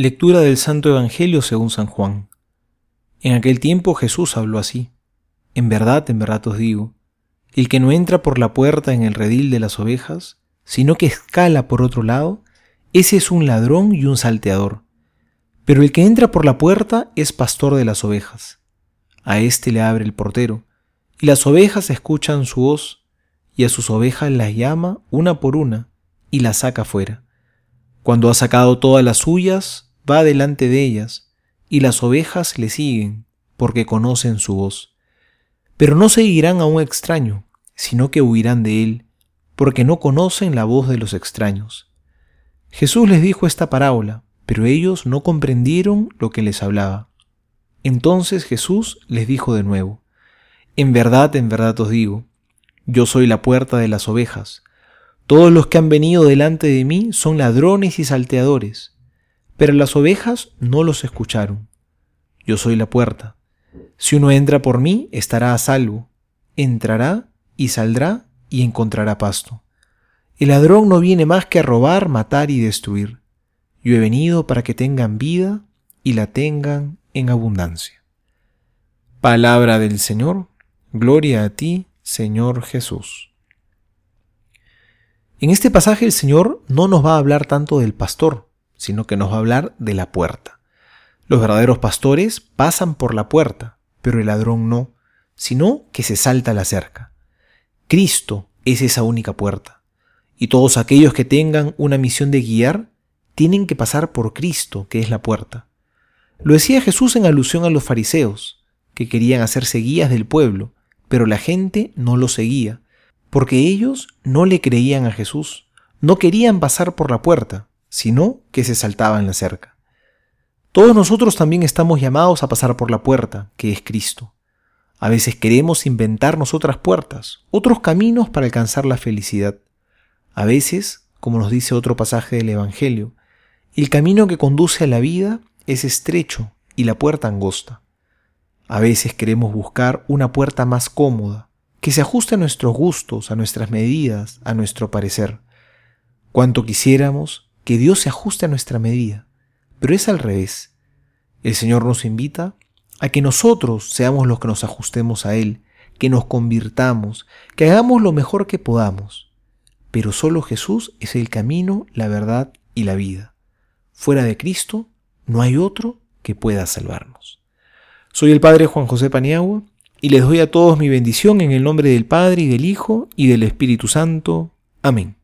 Lectura del Santo Evangelio según San Juan. En aquel tiempo Jesús habló así. En verdad, en verdad os digo, el que no entra por la puerta en el redil de las ovejas, sino que escala por otro lado, ese es un ladrón y un salteador. Pero el que entra por la puerta es pastor de las ovejas. A éste le abre el portero, y las ovejas escuchan su voz, y a sus ovejas las llama una por una, y las saca fuera. Cuando ha sacado todas las suyas, va delante de ellas, y las ovejas le siguen, porque conocen su voz. Pero no seguirán a un extraño, sino que huirán de él, porque no conocen la voz de los extraños. Jesús les dijo esta parábola, pero ellos no comprendieron lo que les hablaba. Entonces Jesús les dijo de nuevo, En verdad, en verdad os digo, yo soy la puerta de las ovejas. Todos los que han venido delante de mí son ladrones y salteadores pero las ovejas no los escucharon. Yo soy la puerta. Si uno entra por mí, estará a salvo. Entrará y saldrá y encontrará pasto. El ladrón no viene más que a robar, matar y destruir. Yo he venido para que tengan vida y la tengan en abundancia. Palabra del Señor. Gloria a ti, Señor Jesús. En este pasaje el Señor no nos va a hablar tanto del pastor, sino que nos va a hablar de la puerta. Los verdaderos pastores pasan por la puerta, pero el ladrón no, sino que se salta la cerca. Cristo es esa única puerta, y todos aquellos que tengan una misión de guiar tienen que pasar por Cristo, que es la puerta. Lo decía Jesús en alusión a los fariseos, que querían hacerse guías del pueblo, pero la gente no lo seguía, porque ellos no le creían a Jesús, no querían pasar por la puerta, sino que se saltaba en la cerca. Todos nosotros también estamos llamados a pasar por la puerta, que es Cristo. A veces queremos inventarnos otras puertas, otros caminos para alcanzar la felicidad. A veces, como nos dice otro pasaje del Evangelio, el camino que conduce a la vida es estrecho y la puerta angosta. A veces queremos buscar una puerta más cómoda, que se ajuste a nuestros gustos, a nuestras medidas, a nuestro parecer. Cuanto quisiéramos que Dios se ajuste a nuestra medida, pero es al revés. El Señor nos invita a que nosotros seamos los que nos ajustemos a Él, que nos convirtamos, que hagamos lo mejor que podamos. Pero solo Jesús es el camino, la verdad y la vida. Fuera de Cristo no hay otro que pueda salvarnos. Soy el Padre Juan José Paniagua y les doy a todos mi bendición en el nombre del Padre y del Hijo y del Espíritu Santo. Amén.